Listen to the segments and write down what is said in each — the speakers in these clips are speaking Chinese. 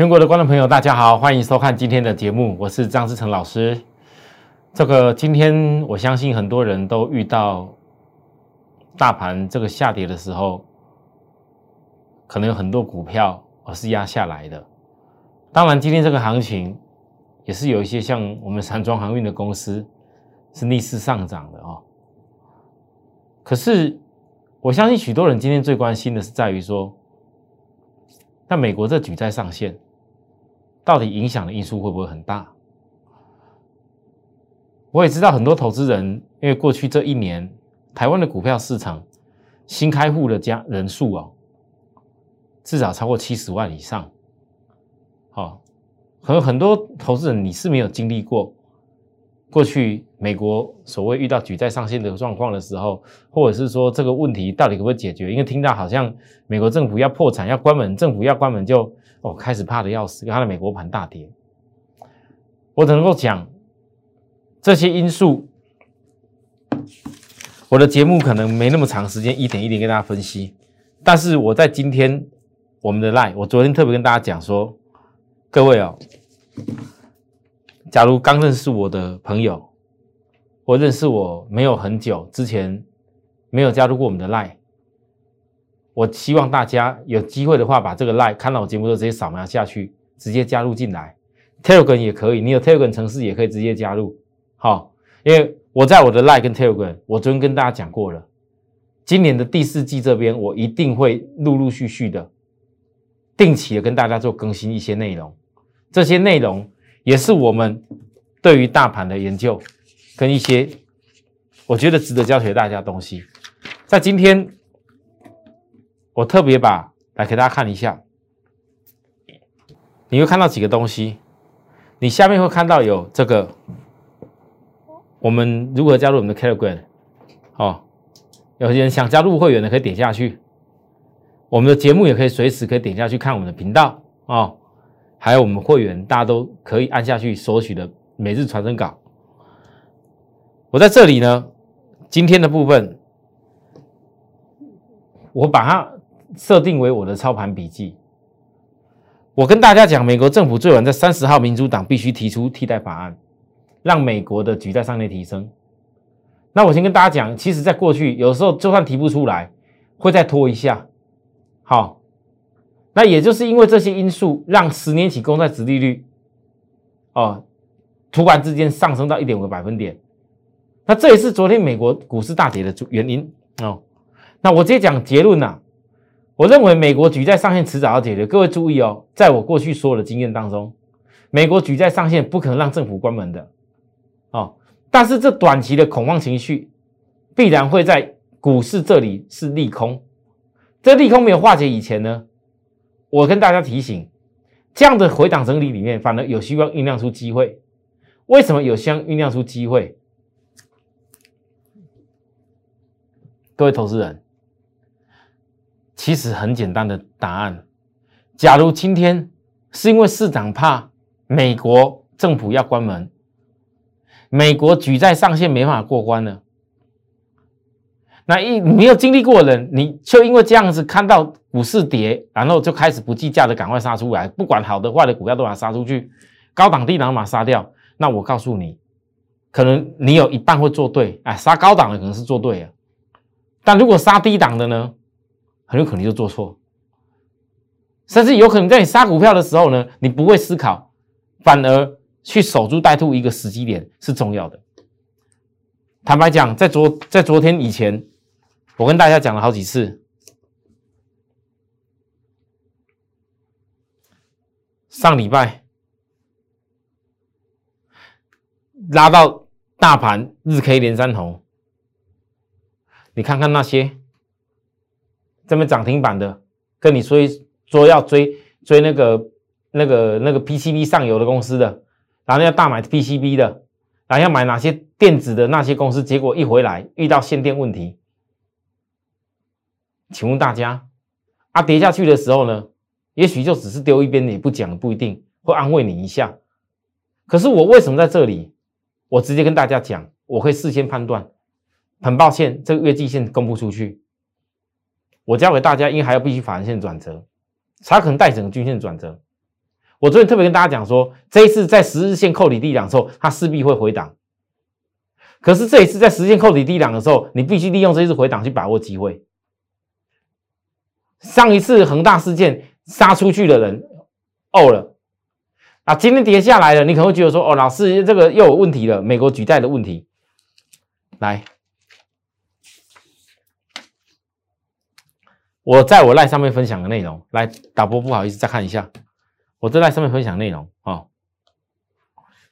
全国的观众朋友，大家好，欢迎收看今天的节目，我是张志成老师。这个今天我相信很多人都遇到大盘这个下跌的时候，可能有很多股票而是压下来的。当然，今天这个行情也是有一些像我们散装航运的公司是逆势上涨的哦。可是我相信许多人今天最关心的是在于说。那美国这举债上限，到底影响的因素会不会很大？我也知道很多投资人，因为过去这一年台湾的股票市场新开户的家人数啊，至少超过七十万以上。好，可能很多投资人你是没有经历过。过去美国所谓遇到举债上限的状况的时候，或者是说这个问题到底可不可以解决？因为听到好像美国政府要破产、要关门，政府要关门就哦开始怕的要死，他的美国盘大跌。我只能够讲这些因素，我的节目可能没那么长时间一点一点跟大家分析，但是我在今天我们的 line，我昨天特别跟大家讲说，各位哦。假如刚认识我的朋友，或认识我没有很久之前没有加入过我们的 Line，我希望大家有机会的话，把这个 Line 看到我节目都直接扫描下去，直接加入进来。Telegram 也可以，你有 Telegram 城市也可以直接加入。好，因为我在我的 Line 跟 Telegram，我昨天跟大家讲过了，今年的第四季这边我一定会陆陆续续的定期的跟大家做更新一些内容，这些内容。也是我们对于大盘的研究，跟一些我觉得值得教学大家的东西，在今天我特别把来给大家看一下，你会看到几个东西，你下面会看到有这个，我们如何加入我们的 Telegram 哦，有些人想加入会员的可以点下去，我们的节目也可以随时可以点下去看我们的频道哦。还有我们会员，大家都可以按下去索取的每日传真稿。我在这里呢，今天的部分，我把它设定为我的操盘笔记。我跟大家讲，美国政府最晚在三十号，民主党必须提出替代法案，让美国的举债上限提升。那我先跟大家讲，其实在过去，有时候就算提不出来，会再拖一下。好。那也就是因为这些因素，让十年期公债殖利率，哦，突然之间上升到一点五个百分点。那这也是昨天美国股市大跌的主原因哦。那我直接讲结论呐，我认为美国举债上限迟早要解决。各位注意哦，在我过去所有的经验当中，美国举债上限不可能让政府关门的哦。但是这短期的恐慌情绪，必然会在股市这里是利空。这利空没有化解以前呢？我跟大家提醒，这样的回档整理里面，反而有希望酝酿出机会。为什么有希望酝酿出机会？各位投资人，其实很简单的答案：假如今天是因为市场怕美国政府要关门，美国举债上限没法过关了。那一没有经历过的人，你就因为这样子看到股市跌，然后就开始不计价的赶快杀出来，不管好的坏的股票都把它杀出去，高档低档把它杀掉。那我告诉你，可能你有一半会做对，哎，杀高档的可能是做对啊，但如果杀低档的呢，很有可能就做错，甚至有可能在你杀股票的时候呢，你不会思考，反而去守株待兔一个时机点是重要的。坦白讲，在昨在昨天以前。我跟大家讲了好几次，上礼拜拉到大盘日 K 连三红，你看看那些这边涨停板的，跟你说说要追追那个那个那个 PCB 上游的公司的，然后要大买 PCB 的，然后要买哪些电子的那些公司，结果一回来遇到限电问题。请问大家，啊，跌下去的时候呢，也许就只是丢一边，也不讲，不一定会安慰你一下。可是我为什么在这里？我直接跟大家讲，我会事先判断。很抱歉，这个月季线公布出去，我教给大家，因为还要必须法人线转折，才可能带整个均线转折。我昨天特别跟大家讲说，这一次在十日线扣底低档的时候，它势必会回档。可是这一次在十日线扣底低档的时候，你必须利用这一次回档去把握机会。上一次恒大事件杀出去的人，哦了，啊，今天跌下来了，你可能会觉得说，哦，老师这个又有问题了，美国举债的问题。来，我在我赖上面分享的内容，来导播不好意思，再看一下。我在赖上面分享内容啊，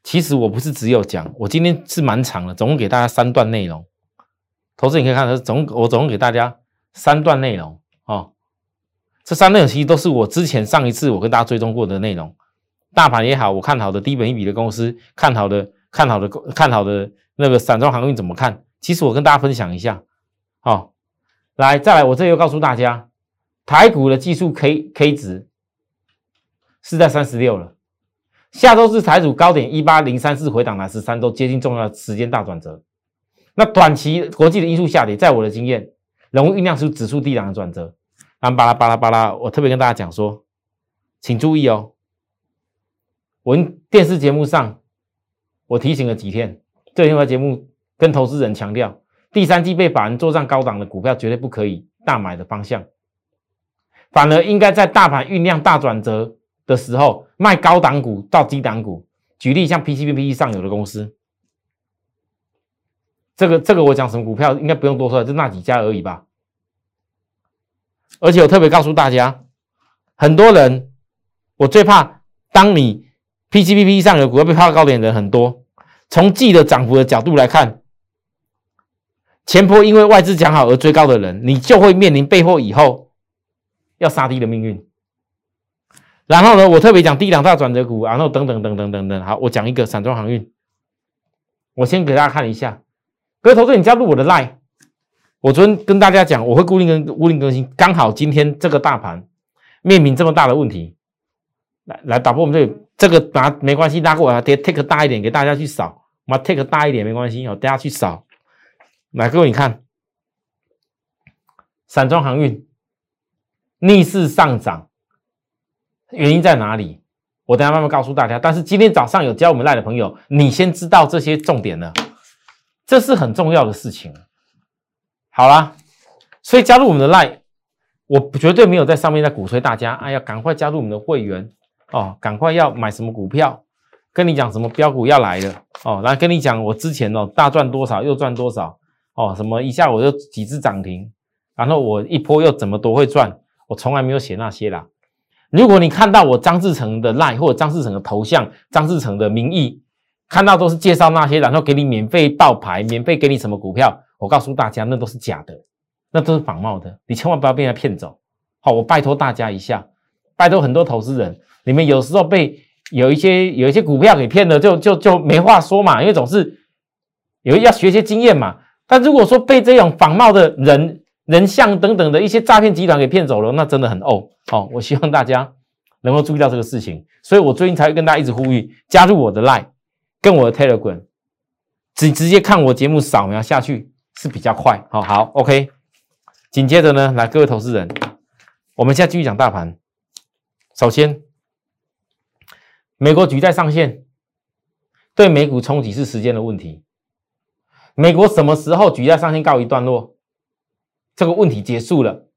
其实我不是只有讲，我今天是蛮长的，总共给大家三段内容。投资你可以看到，总我总共给大家三段内容啊，这三内容其实都是我之前上一次我跟大家追踪过的内容。大盘也好，我看好的低本一比的公司，看好的看好的看好的那个散装航运怎么看？其实我跟大家分享一下，好，来再来，我这又告诉大家，台股的技术 K K 值。是在三十六了，下周是台股高点一八零三四回档来十三周，接近重要的时间大转折。那短期国际的因素下跌，在我的经验，容易酝酿出指数低档的转折。然后巴拉巴拉巴拉，我特别跟大家讲说，请注意哦。我电视节目上我提醒了几天，这另外节目跟投资人强调，第三季被法人做上高档的股票，绝对不可以大买的方向，反而应该在大盘酝酿大转折。的时候卖高档股到低档股，举例像 PCBP 上游的公司，这个这个我讲什么股票应该不用多说，就那几家而已吧。而且我特别告诉大家，很多人我最怕，当你 PCBP 上游股票被抛高点的人很多，从季的涨幅的角度来看，前坡因为外资讲好而追高的人，你就会面临被迫以后要杀低的命运。然后呢，我特别讲低两大转折股，然后等等等等等等。好，我讲一个散装航运。我先给大家看一下，各位投资你加入我的 line。我昨天跟大家讲，我会固定跟固定更新。刚好今天这个大盘面临这么大的问题，来来打破我们这这个拿没关系，拉过来，跌 take 大一点给大家去扫。我 take 大一点没关系，哦，大家去扫。来，各位你看，散装航运逆势上涨。原因在哪里？我等下慢慢告诉大家。但是今天早上有教我们赖的朋友，你先知道这些重点了，这是很重要的事情。好啦，所以加入我们的赖，我绝对没有在上面在鼓吹大家，哎呀，赶快加入我们的会员哦，赶快要买什么股票，跟你讲什么标股要来了哦，来跟你讲我之前哦大赚多少又赚多少哦，什么一下我就几只涨停，然后我一波又怎么多会赚，我从来没有写那些啦。如果你看到我张志成的 line 或者张志成的头像、张志成的名义，看到都是介绍那些，然后给你免费倒牌、免费给你什么股票，我告诉大家，那都是假的，那都是仿冒的，你千万不要被人家骗走。好，我拜托大家一下，拜托很多投资人，你们有时候被有一些有一些股票给骗了，就就就没话说嘛，因为总是有要学些经验嘛。但如果说被这种仿冒的人，人像等等的一些诈骗集团给骗走了，那真的很哦。好，我希望大家能够注意到这个事情，所以我最近才会跟大家一直呼吁加入我的 Line，跟我的 Telegram，直直接看我节目扫描下去是比较快。好好，OK。紧接着呢，来各位投资人，我们现在继续讲大盘。首先，美国举债上限对美股冲击是时间的问题。美国什么时候举债上限告一段落？这个问题结束了，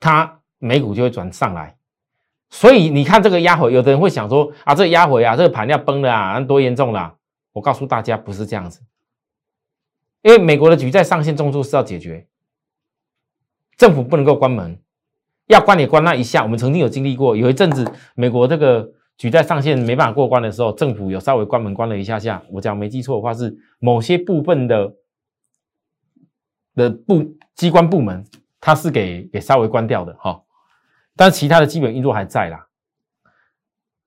它美股就会转上来。所以你看这个压回，有的人会想说啊，这个压回啊，这个盘要崩了啊，多严重啦！我告诉大家，不是这样子。因为美国的举债上限重注是要解决，政府不能够关门，要关也关那一下。我们曾经有经历过，有一阵子美国这个举债上限没办法过关的时候，政府有稍微关门关了一下下。我讲没记错的话，是某些部分的。的部机关部门，它是给给稍微关掉的哈，但其他的基本运作还在啦。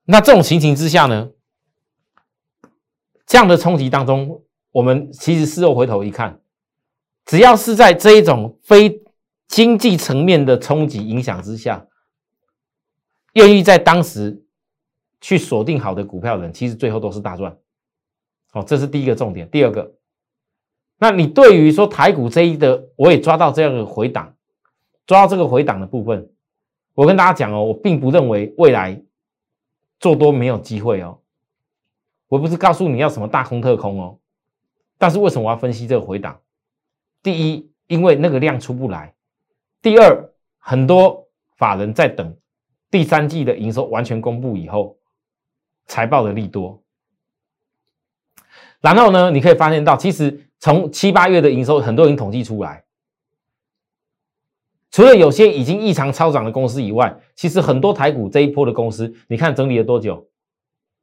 那这种情形之下呢，这样的冲击当中，我们其实事后回头一看，只要是在这一种非经济层面的冲击影响之下，愿意在当时去锁定好的股票的人，其实最后都是大赚。好，这是第一个重点。第二个。那你对于说台股这一的，我也抓到这样的回档，抓到这个回档的部分，我跟大家讲哦，我并不认为未来做多没有机会哦。我不是告诉你要什么大空特空哦，但是为什么我要分析这个回档？第一，因为那个量出不来；第二，很多法人在等第三季的营收完全公布以后，财报的利多。然后呢，你可以发现到，其实从七八月的营收，很多人统计出来，除了有些已经异常超涨的公司以外，其实很多台股这一波的公司，你看整理了多久？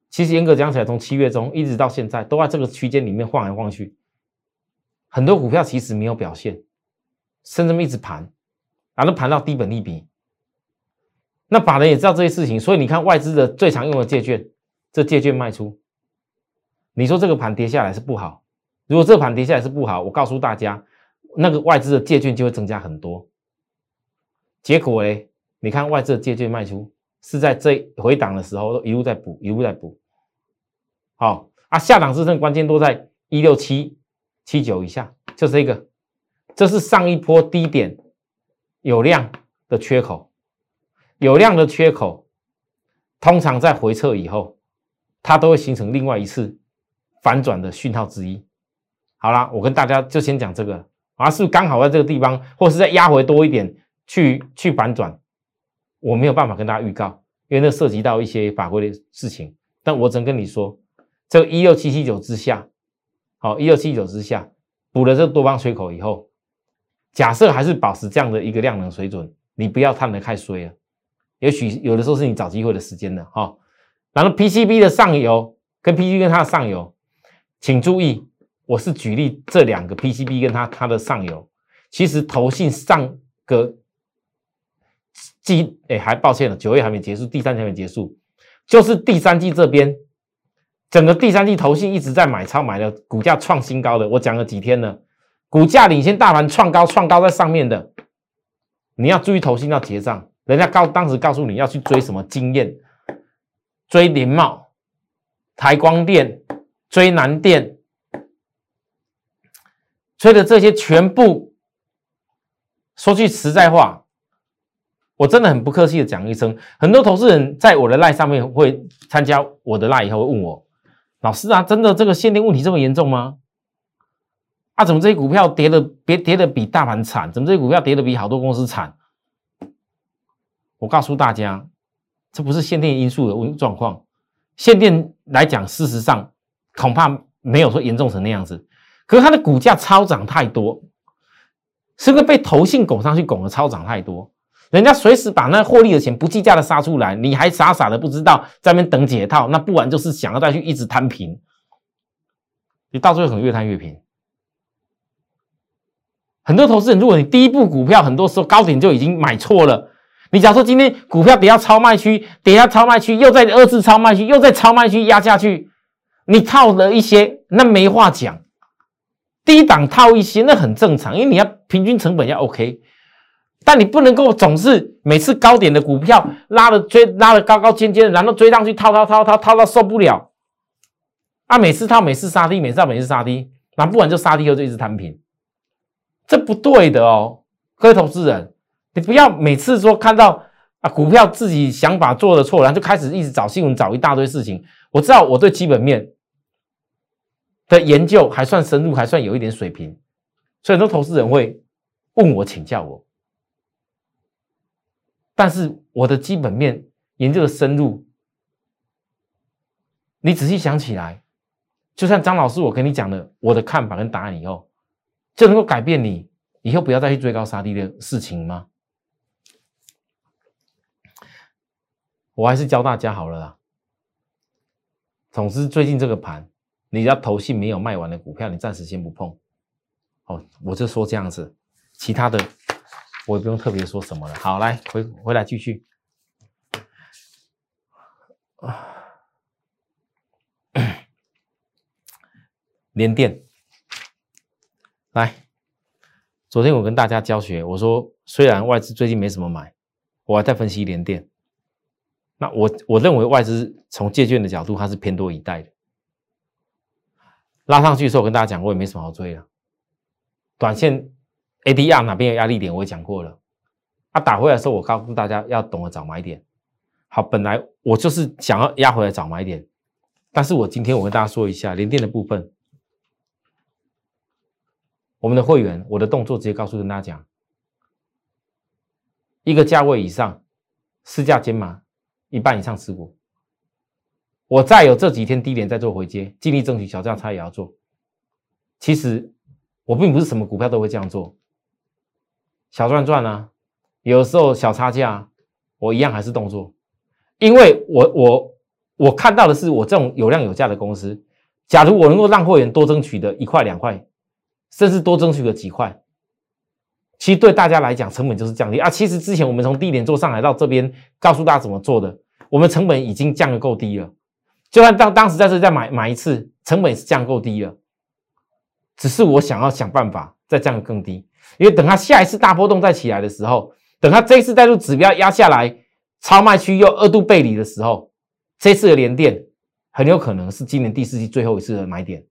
其实严格讲起来，从七月中一直到现在，都在这个区间里面晃来晃去。很多股票其实没有表现，甚至一直盘，然后盘到低本利比。那法人也知道这些事情，所以你看外资的最常用的借券，这借券卖出。你说这个盘跌下来是不好，如果这盘跌下来是不好，我告诉大家，那个外资的借券就会增加很多。结果嘞，你看外资的借券卖出是在这回档的时候一路在补，一路在补。好啊，下档支撑关键都在一六七七九以下，就这个，这是上一波低点有量的缺口，有量的缺口，通常在回撤以后，它都会形成另外一次。反转的讯号之一。好啦，我跟大家就先讲这个啊，是不是刚好在这个地方，或是再压回多一点去去反转？我没有办法跟大家预告，因为那涉及到一些法规的事情。但我只能跟你说，这个一六七七九之下，好，一六七九之下补了这多方缺口以后，假设还是保持这样的一个量能水准，你不要看得太衰了。也许有的时候是你找机会的时间的哈。然后 PCB 的上游跟 PCB 跟它的上游。请注意，我是举例这两个 PCB 跟它它的上游，其实投信上个季哎还抱歉了，九月还没结束，第三季还没结束，就是第三季这边整个第三季投信一直在买超买的股价创新高的，我讲了几天了，股价领先大盘创高创高在上面的，你要注意投信要结账，人家告当时告诉你要去追什么经验，追联茂、台光电。追南电，所以的这些全部，说句实在话，我真的很不客气的讲一声，很多投资人在我的赖上面会参加我的赖以后会问我，老师啊，真的这个限定问题这么严重吗？啊，怎么这些股票跌的别跌的比大盘惨？怎么这些股票跌的比好多公司惨？我告诉大家，这不是限定因素的问状况，限电来讲，事实上。恐怕没有说严重成那样子，可是它的股价超涨太多，是不是被投信拱上去拱的超涨太多？人家随时把那获利的钱不计价的杀出来，你还傻傻的不知道在那边等解套，那不然就是想要再去一直摊平，你到最后可能越摊越平。很多投资人，如果你第一步股票很多时候高点就已经买错了，你假如说今天股票跌到超卖区，跌下超卖区，又在二次超卖区，又在超卖区压下去。你套了一些，那没话讲。低档套一些，那很正常，因为你要平均成本要 OK。但你不能够总是每次高点的股票拉的追拉的高高尖尖，然后追上去套套套套套到受不了。啊，每次套每次杀低，每次套每次杀低，那不然就杀低后就一直摊平，这不对的哦，各位投资人，你不要每次说看到啊股票自己想法做的错，然后就开始一直找新闻找一大堆事情。我知道我对基本面的研究还算深入，还算有一点水平，所以很多投资人会问我请教我。但是我的基本面研究的深入，你仔细想起来，就像张老师我跟你讲的我的看法跟答案以后，就能够改变你以后不要再去追高杀低的事情吗？我还是教大家好了啦。总之，最近这个盘，你要投信没有卖完的股票，你暂时先不碰。哦，我就说这样子，其他的我也不用特别说什么了。好，来回回来继续。连电，来，昨天我跟大家教学，我说虽然外资最近没什么买，我还在分析连电。那我我认为外资从借券的角度，它是偏多一代的，拉上去的时候，我跟大家讲过，也没什么好追的。短线 ADR 哪边有压力点，我也讲过了。啊打回来的时候，我告诉大家要懂得找买点。好，本来我就是想要压回来找买点，但是我今天我跟大家说一下联电的部分，我们的会员，我的动作直接告诉跟大家讲，一个价位以上，市价减码一半以上持股，我再有这几天低点再做回接，尽力争取小价差也要做。其实我并不是什么股票都会这样做，小赚赚啊，有时候小差价，我一样还是动作。因为我我我看到的是，我这种有量有价的公司，假如我能够让会员多争取的一块两块，甚至多争取个几块，其实对大家来讲成本就是降低啊。其实之前我们从低点做上来到这边，告诉大家怎么做的，我们成本已经降的够低了。就算当当时在这再买买一次，成本是降够低了。只是我想要想办法再降的更低，因为等它下一次大波动再起来的时候，等它这一次带入指标压下来。超卖区又二度背离的时候，这次的连电很有可能是今年第四季最后一次的买点。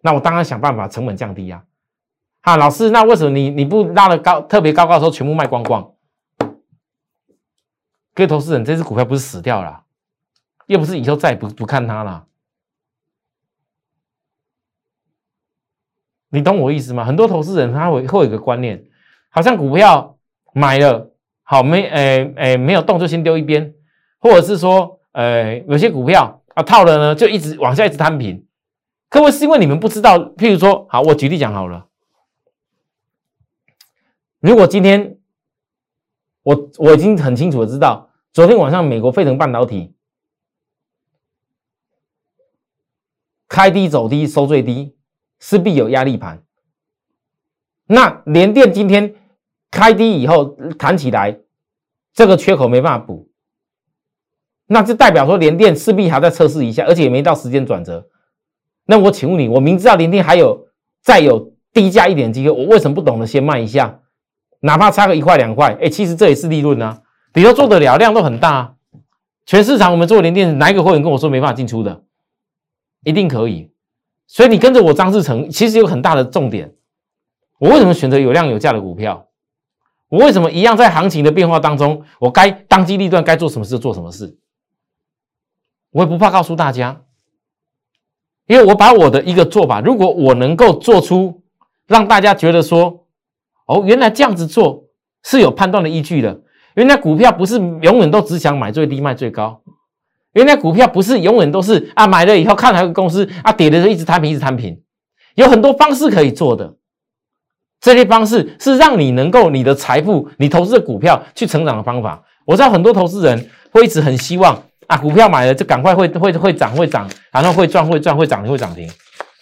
那我当然想办法成本降低呀。哈，老师，那为什么你你不拉的高特别高高的时候全部卖光光？各位投资人，这只股票不是死掉了，又不是以后再也不不看它了。你懂我意思吗？很多投资人他会会有一个观念，好像股票买了。好，没，诶，诶，没有动就先丢一边，或者是说，呃，有些股票啊套了呢，就一直往下一直摊平。各位是因为你们不知道，譬如说，好，我举例讲好了。如果今天我我已经很清楚的知道，昨天晚上美国费城半导体开低走低收最低，势必有压力盘。那联电今天。开低以后弹起来，这个缺口没办法补，那就代表说联电势必还在测试一下，而且也没到时间转折。那我请问你，我明知道联电还有再有低价一点机会，我为什么不懂得先卖一下？哪怕差个一块两块，哎，其实这也是利润啊，比如做得了，量都很大。全市场我们做联电，哪一个会员跟我说没办法进出的？一定可以。所以你跟着我张志成，其实有很大的重点。我为什么选择有量有价的股票？我为什么一样在行情的变化当中，我该当机立断，该做什么事做什么事？我也不怕告诉大家，因为我把我的一个做法，如果我能够做出让大家觉得说，哦，原来这样子做是有判断的依据的。原来股票不是永远都只想买最低卖最高，原来股票不是永远都是啊买了以后看哪个公司啊跌的时候一直摊平一直摊平，有很多方式可以做的。这些方式是让你能够你的财富、你投资的股票去成长的方法。我知道很多投资人会一直很希望啊，股票买了就赶快会会会涨会涨，然后会赚会赚会涨会涨停。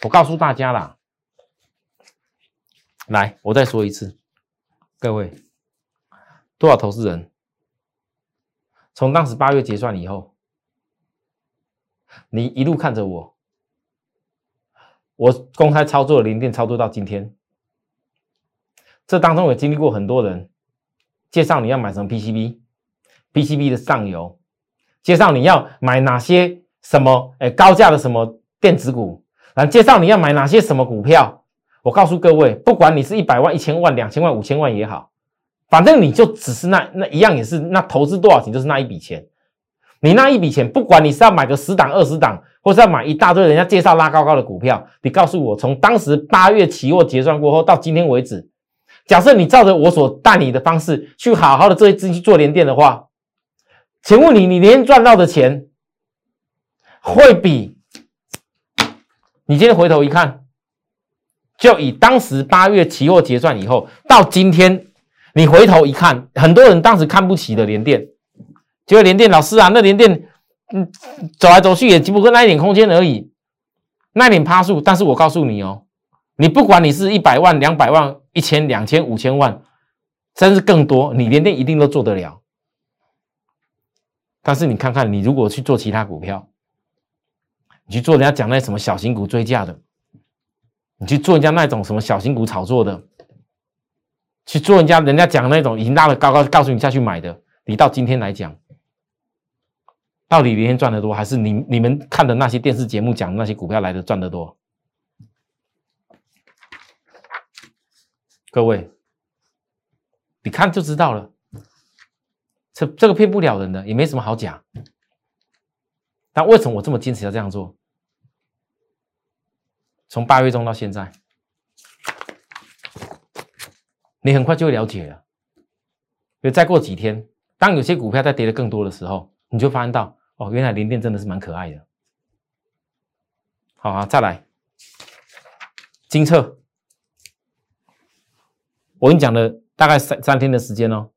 我告诉大家啦，来，我再说一次，各位多少投资人从当时八月结算以后，你一路看着我，我公开操作零电操作到今天。这当中也经历过很多人介绍你要买什么 PCB，PCB 的上游，介绍你要买哪些什么哎高价的什么电子股，然后，介绍你要买哪些什么股票。我告诉各位，不管你是一百万、一千万、两千万、五千万也好，反正你就只是那那一样也是那投资多少钱就是那一笔钱。你那一笔钱，不管你是要买个十档、二十档，或是要买一大堆人家介绍拉高高的股票，你告诉我，从当时八月期货结算过后到今天为止。假设你照着我所带你的方式去好好的这一支去做连电的话，请问你，你连赚到的钱会比你今天回头一看，就以当时八月期货结算以后到今天，你回头一看，很多人当时看不起的连电，结果连电老师啊，那连电嗯走来走去也只不过那一点空间而已，那一点趴数，但是我告诉你哦。你不管你是一百万、两百万、一千、两千、五千万，甚至更多，你连电一定都做得了。但是你看看，你如果去做其他股票，你去做人家讲那什么小型股追价的，你去做人家那种什么小型股炒作的，去做人家人家讲那种已经拉了高高，告诉你下去买的，你到今天来讲，到底连天赚得多，还是你你们看的那些电视节目讲的那些股票来的赚得多？各位，你看就知道了。这这个骗不了人的，也没什么好讲。但为什么我这么坚持要这样做？从八月中到现在，你很快就会了解了。因为再过几天，当有些股票在跌的更多的时候，你就发现到哦，原来零电真的是蛮可爱的。好啊，再来，金策，我跟你讲了大概三三天的时间哦，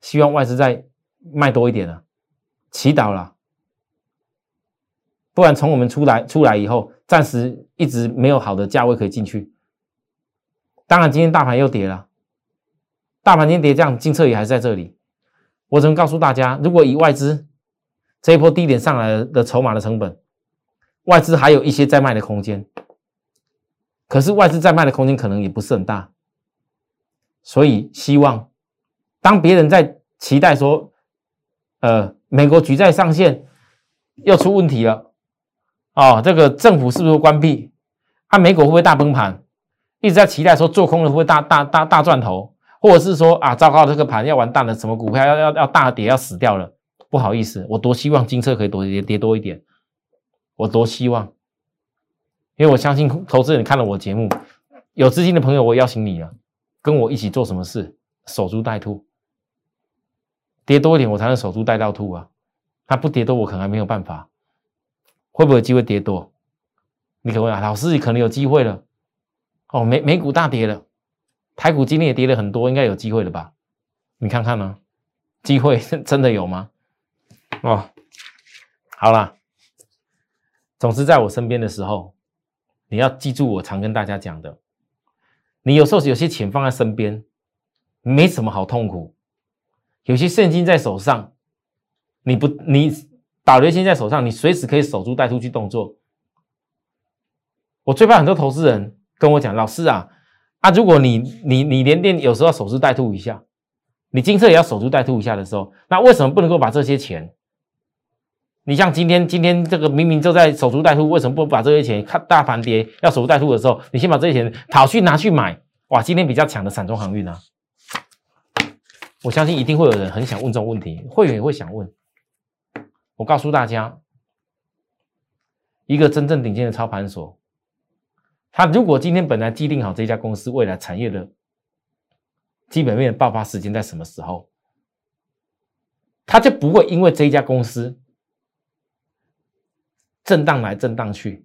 希望外资再卖多一点了，祈祷了。不然从我们出来出来以后，暂时一直没有好的价位可以进去。当然，今天大盘又跌了，大盘今天跌，这样金策也还在这里。我只能告诉大家，如果以外资这一波低点上来的筹码的成本，外资还有一些在卖的空间。可是外资在卖的空间可能也不是很大，所以希望当别人在期待说，呃，美国举债上限又出问题了。哦，这个政府是不是关闭？啊，美股会不会大崩盘？一直在期待说做空的会不会大大大大赚头，或者是说啊，糟糕，这个盘要完蛋了，什么股票要要要大跌要死掉了？不好意思，我多希望金车可以多跌跌多一点，我多希望，因为我相信投资人看了我节目，有资金的朋友，我邀请你了，跟我一起做什么事？守株待兔，跌多一点，我才能守株待到兔啊！它不跌多，我可能还没有办法。会不会有机会跌多？你可问啊，老师，你可能有机会了。哦，美美股大跌了，台股今天也跌了很多，应该有机会了吧？你看看呢，机会 真的有吗？哦，好啦，总之在我身边的时候，你要记住我常跟大家讲的，你有时候有些钱放在身边，没什么好痛苦；有些现金在手上，你不你。打雷现在手上，你随时可以守株待兔去动作。我最怕很多投资人跟我讲：“老师啊，啊，如果你你你连电有时候守株待兔一下，你金策也要守株待兔一下的时候，那为什么不能够把这些钱？你像今天今天这个明明就在守株待兔，为什么不把这些钱看大盘跌要守株待兔的时候，你先把这些钱跑去拿去买？哇，今天比较强的散装航运呢？我相信一定会有人很想问这种问题，会员也会想问。我告诉大家，一个真正顶尖的操盘手，他如果今天本来既定好这家公司未来产业的基本面爆发时间在什么时候，他就不会因为这一家公司震荡来震荡去，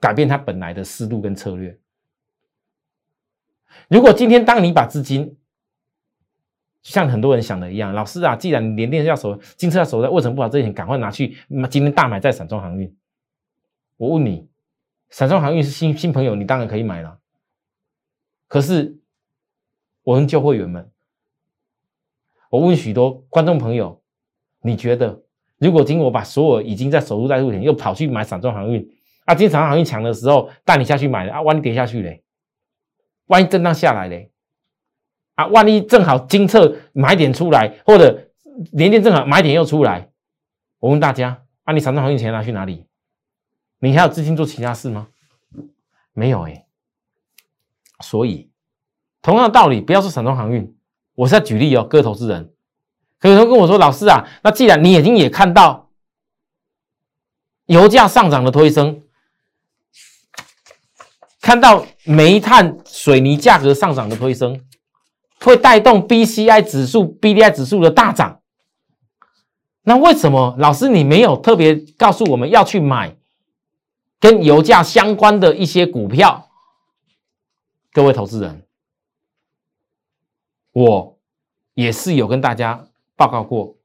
改变他本来的思路跟策略。如果今天当你把资金，像很多人想的一样，老师啊，既然连电要守，金车要守的，为什么不把这些钱赶快拿去今天大买在散装航运？我问你，散装航运是新新朋友，你当然可以买了。可是我问旧会员们，我问许多观众朋友，你觉得如果今我把所有已经在守株待兔钱又跑去买散装航运，啊，今天散装航运强的时候带你下去买了啊，万一跌下去嘞，万一震荡下来嘞？啊，万一正好金策买点出来，或者连电正好买点又出来，我问大家：啊，你散装航运钱拿去哪里？你还有资金做其他事吗？没有哎。所以，同样的道理，不要说散装航运，我是在举例哦，各投资人。有人跟我说：“老师啊，那既然你已经也看到油价上涨的推升，看到煤炭、水泥价格上涨的推升。”会带动 B C I 指数、B D I 指数的大涨。那为什么老师你没有特别告诉我们要去买跟油价相关的一些股票？各位投资人，我也是有跟大家报告过，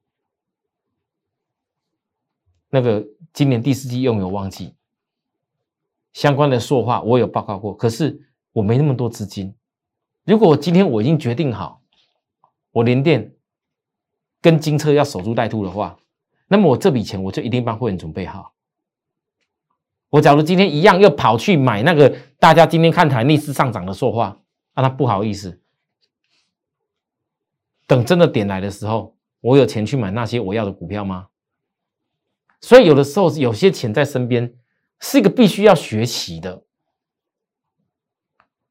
那个今年第四季用油旺季相关的说话，我有报告过。可是我没那么多资金。如果今天我已经决定好，我连电跟金车要守株待兔的话，那么我这笔钱我就一定帮会员准备好。我假如今天一样又跑去买那个大家今天看台逆势上涨的说话，那他不好意思，等真的点来的时候，我有钱去买那些我要的股票吗？所以有的时候有些钱在身边是一个必须要学习的。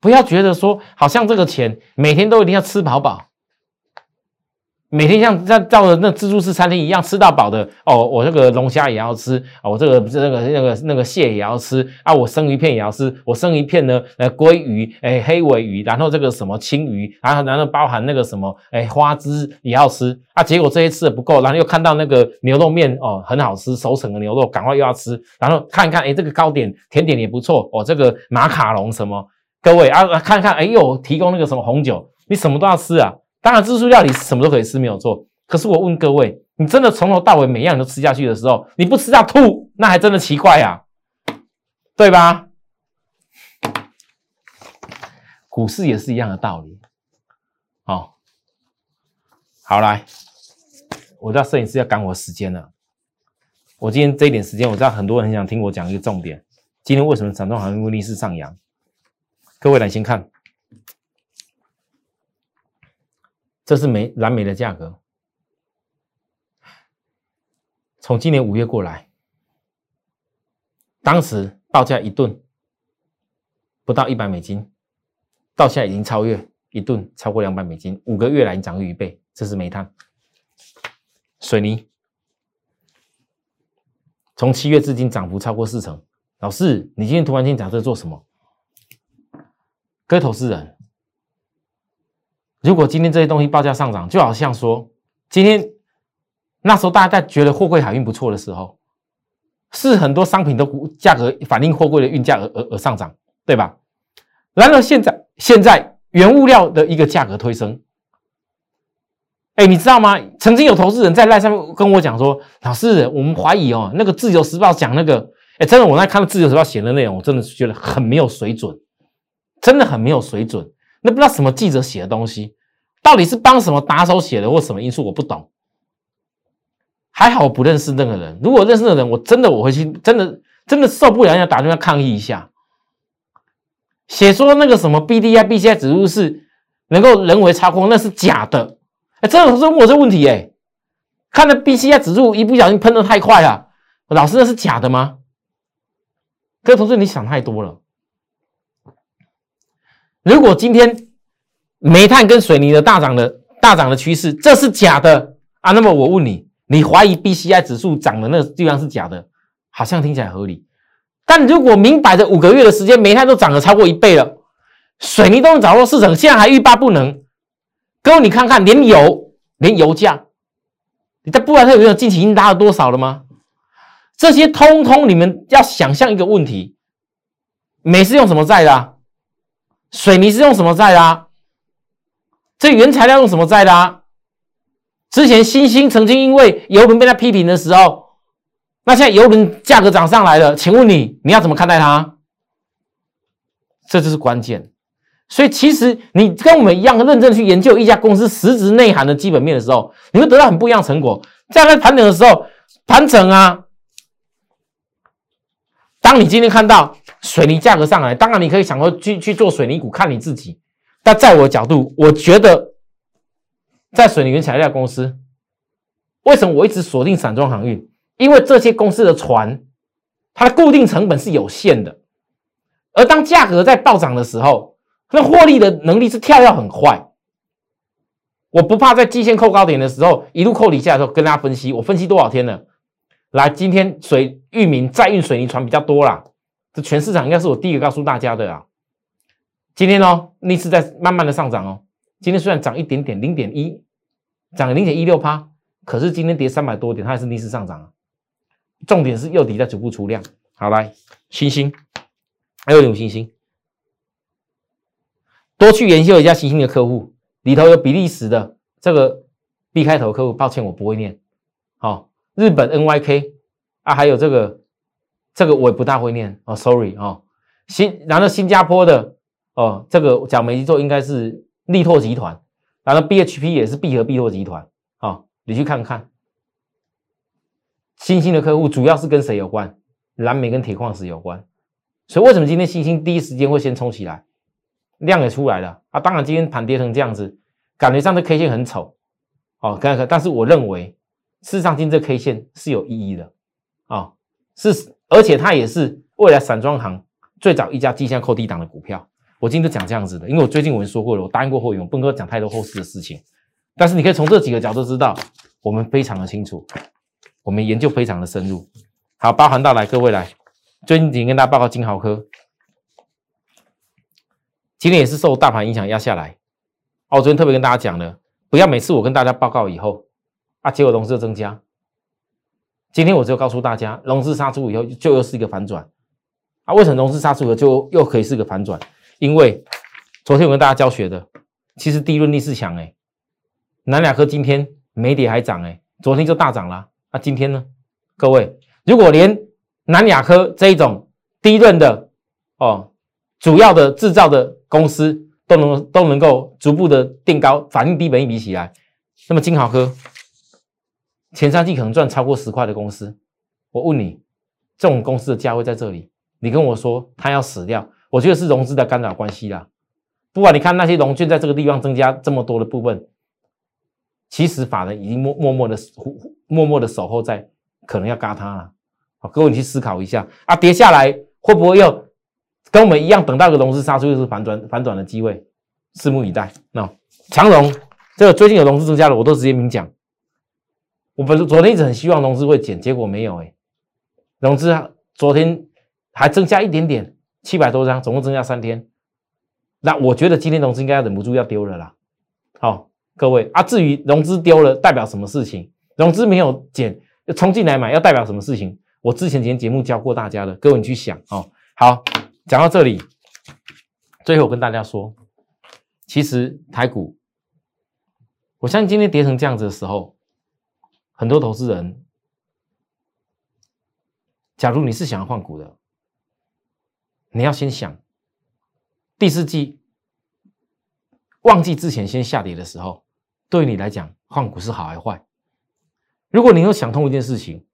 不要觉得说，好像这个钱每天都一定要吃饱饱，每天像在照着那自助式餐厅一样吃到饱的哦，我这个龙虾也要吃啊，我这个这个那个那个蟹也要吃啊，我生鱼片也要吃，我生鱼片呢，呃，鲑鱼，哎，黑尾鱼，然后这个什么青鱼，然后然后包含那个什么，哎，花枝也要吃啊，结果这些吃的不够，然后又看到那个牛肉面哦，很好吃，熟成的牛肉，赶快又要吃，然后看一看，哎，这个糕点甜点也不错哦，这个马卡龙什么，各位啊，看看，哎呦，提供那个什么红酒，你什么都要吃啊。当然，自助料理什么都可以吃，没有错。可是我问各位，你真的从头到尾每样都吃下去的时候，你不吃要吐，那还真的奇怪呀，对吧？股市也是一样的道理。好，好来，我知道摄影师要赶我时间了。我今天这一点时间，我知道很多人很想听我讲一个重点。今天为什么散装航运逆势上扬？各位来先看。这是煤蓝煤的价格，从今年五月过来，当时报价一吨不到一百美金，到现在已经超越一吨超过两百美金，五个月来涨了一倍。这是煤炭、水泥，从七月至今涨幅超过四成。老师，你今天突然间讲这做什么？各位投资人。如果今天这些东西报价上涨，就好像说今天那时候大家在觉得货柜海运不错的时候，是很多商品的价格反映货柜的运价而而而上涨，对吧？然而现在现在原物料的一个价格推升，哎，你知道吗？曾经有投资人在赖上面跟我讲说，老师，我们怀疑哦，那个自由时报讲那个，哎，真的，我那看到自由时报写的内容，我真的是觉得很没有水准，真的很没有水准。那不知道什么记者写的东西，到底是帮什么打手写的，或什么因素我不懂。还好我不认识那个人，如果认识的人，我真的我会去，真的真的受不了，要打电话抗议一下。写说那个什么 B D I B C I 指数是能够人为操控，那是假的。哎，真的是问我这问题哎，看了 B C I 指数一不小心喷的太快了，老师那是假的吗？各位同学，你想太多了。如果今天煤炭跟水泥的大涨的大涨的趋势，这是假的啊？那么我问你，你怀疑 B C I 指数涨的那个地方是假的，好像听起来合理。但如果明摆着五个月的时间，煤炭都涨了超过一倍了，水泥都能掌握市场，现在还欲罢不能。各位，你看看，连油，连油价，你在布兰特有没有近期已经拉了多少了吗？这些通通，你们要想象一个问题：煤是用什么在的？水泥是用什么载的？这原材料用什么载的？之前新兴曾经因为油轮被他批评的时候，那现在油轮价格涨上来了，请问你你要怎么看待它？这就是关键。所以其实你跟我们一样认真去研究一家公司实质内涵的基本面的时候，你会得到很不一样的成果。在盘整的时候，盘整啊。当你今天看到水泥价格上来，当然你可以想说去去做水泥股，看你自己。但在我的角度，我觉得在水泥原材料公司，为什么我一直锁定散装航运？因为这些公司的船，它的固定成本是有限的，而当价格在暴涨的时候，那获利的能力是跳跃很快。我不怕在季线扣高点的时候一路扣底下的时候跟大家分析，我分析多少天了？来，今天水域名再运水泥船比较多啦，这全市场应该是我第一个告诉大家的啊。今天哦，逆势在慢慢的上涨哦。今天虽然涨一点点，零点一，涨零点一六趴，可是今天跌三百多点，它还是逆势上涨啊。重点是右底在逐步出量。好来，星星，还有有星星，多去研究一下星星的客户，里头有比利时的这个 B 开头客户，抱歉我不会念，好。日本 NYK 啊，还有这个这个我也不大会念哦，sorry 哦。新然后新加坡的哦，这个讲煤机座应该是力拓集团，然后 BHP 也是必和必拓集团啊，你去看看。新兴的客户主要是跟谁有关？蓝煤跟铁矿石有关。所以为什么今天新兴第一时间会先冲起来，量也出来了啊？当然今天盘跌成这样子，感觉上的 K 线很丑哦，看看，但是我认为。事实上，今这 K 线是有意义的啊，是而且它也是未来散装行最早一家绩效扣低档的股票。我今天讲这样子的，因为我最近我们说过了，我答应过会员，我不能够讲太多后市的事情。但是你可以从这几个角度知道，我们非常的清楚，我们研究非常的深入。好，包含到来各位来，最近几天跟大家报告金豪科，今天也是受大盘影响压下来。哦，我昨天特别跟大家讲了，不要每次我跟大家报告以后，啊，结果融资增加。今天我就告诉大家，融资杀出以后就又是一个反转。啊，为什么融资杀出以后就又可以是个反转？因为昨天我跟大家教学的，其实低润逆势强哎，南亚科今天没跌还涨哎，昨天就大涨了。那今天呢？各位，如果连南亚科这一种低润的哦，主要的制造的公司都能都能够逐步的定高，反映低本一比起来，那么金豪科前三季可能赚超过十块的公司，我问你，这种公司的价位在这里，你跟我说它要死掉？我觉得是融资的干扰关系啦。不管你看那些融券在这个地方增加这么多的部分，其实法人已经默默默的默默的守候在，可能要嘎它了。好，各位你去思考一下啊，跌下来会不会又跟我们一样等到个融资杀出又是反转反转的机会？拭目以待。那长荣这个最近有融资增加了，我都直接明讲。我本昨天一直很希望融资会减，结果没有哎，融资啊昨天还增加一点点。七百多张，总共增加三天。那我觉得今天融资应该要忍不住要丢了啦。好，各位啊，至于融资丢了代表什么事情，融资没有减，冲进来买要代表什么事情？我之前前节目教过大家的，各位你去想哦。好，讲到这里，最后我跟大家说，其实台股，我相信今天跌成这样子的时候，很多投资人，假如你是想要换股的。你要先想，第四季旺季之前先下跌的时候，对你来讲换股是好还是坏？如果你有想通一件事情，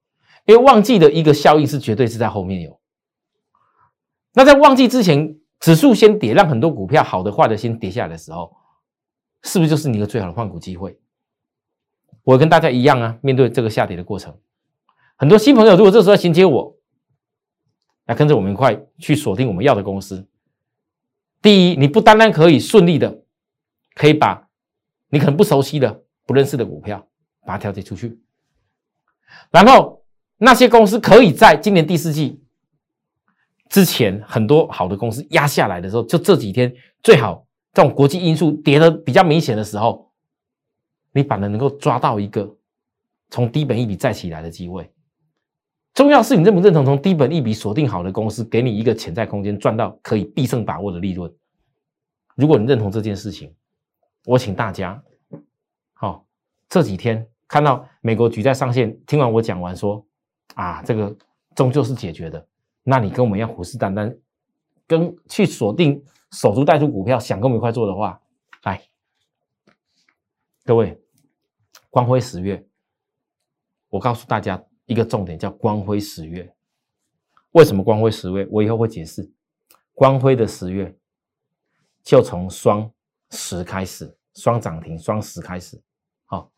因为旺季的一个效应是绝对是在后面有。那在旺季之前，指数先跌，让很多股票好的坏的先跌下来的时候，是不是就是你一个最好的换股机会？我跟大家一样啊，面对这个下跌的过程，很多新朋友如果这时候衔接我。来跟着我们一块去锁定我们要的公司。第一，你不单单可以顺利的，可以把你可能不熟悉的、不认识的股票把它调节出去。然后那些公司可以在今年第四季之前，很多好的公司压下来的时候，就这几天最好这种国际因素跌的比较明显的时候，你反而能够抓到一个从低本一笔再起来的机会。重要是你认不认同从低本一笔锁定好的公司，给你一个潜在空间赚到可以必胜把握的利润。如果你认同这件事情，我请大家，好，这几天看到美国举债上限，听完我讲完说，啊，这个终究是解决的。那你跟我们一样虎视眈眈，跟去锁定守株待兔股票，想跟我们一块做的话，来，各位，光辉十月，我告诉大家。一个重点叫光辉十月，为什么光辉十月？我以后会解释。光辉的十月就从双十开始，双涨停，双十开始。好，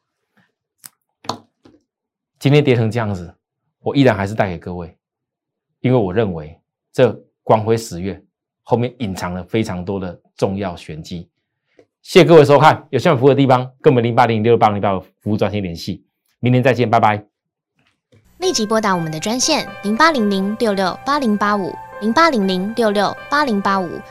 今天跌成这样子，我依然还是带给各位，因为我认为这光辉十月后面隐藏了非常多的重要玄机。谢谢各位收看，有需要服务的地方，跟我们零八零六八零八服务专线联系。明天再见，拜拜。立即拨打我们的专线零八零零六六八零八五零八零零六六八零八五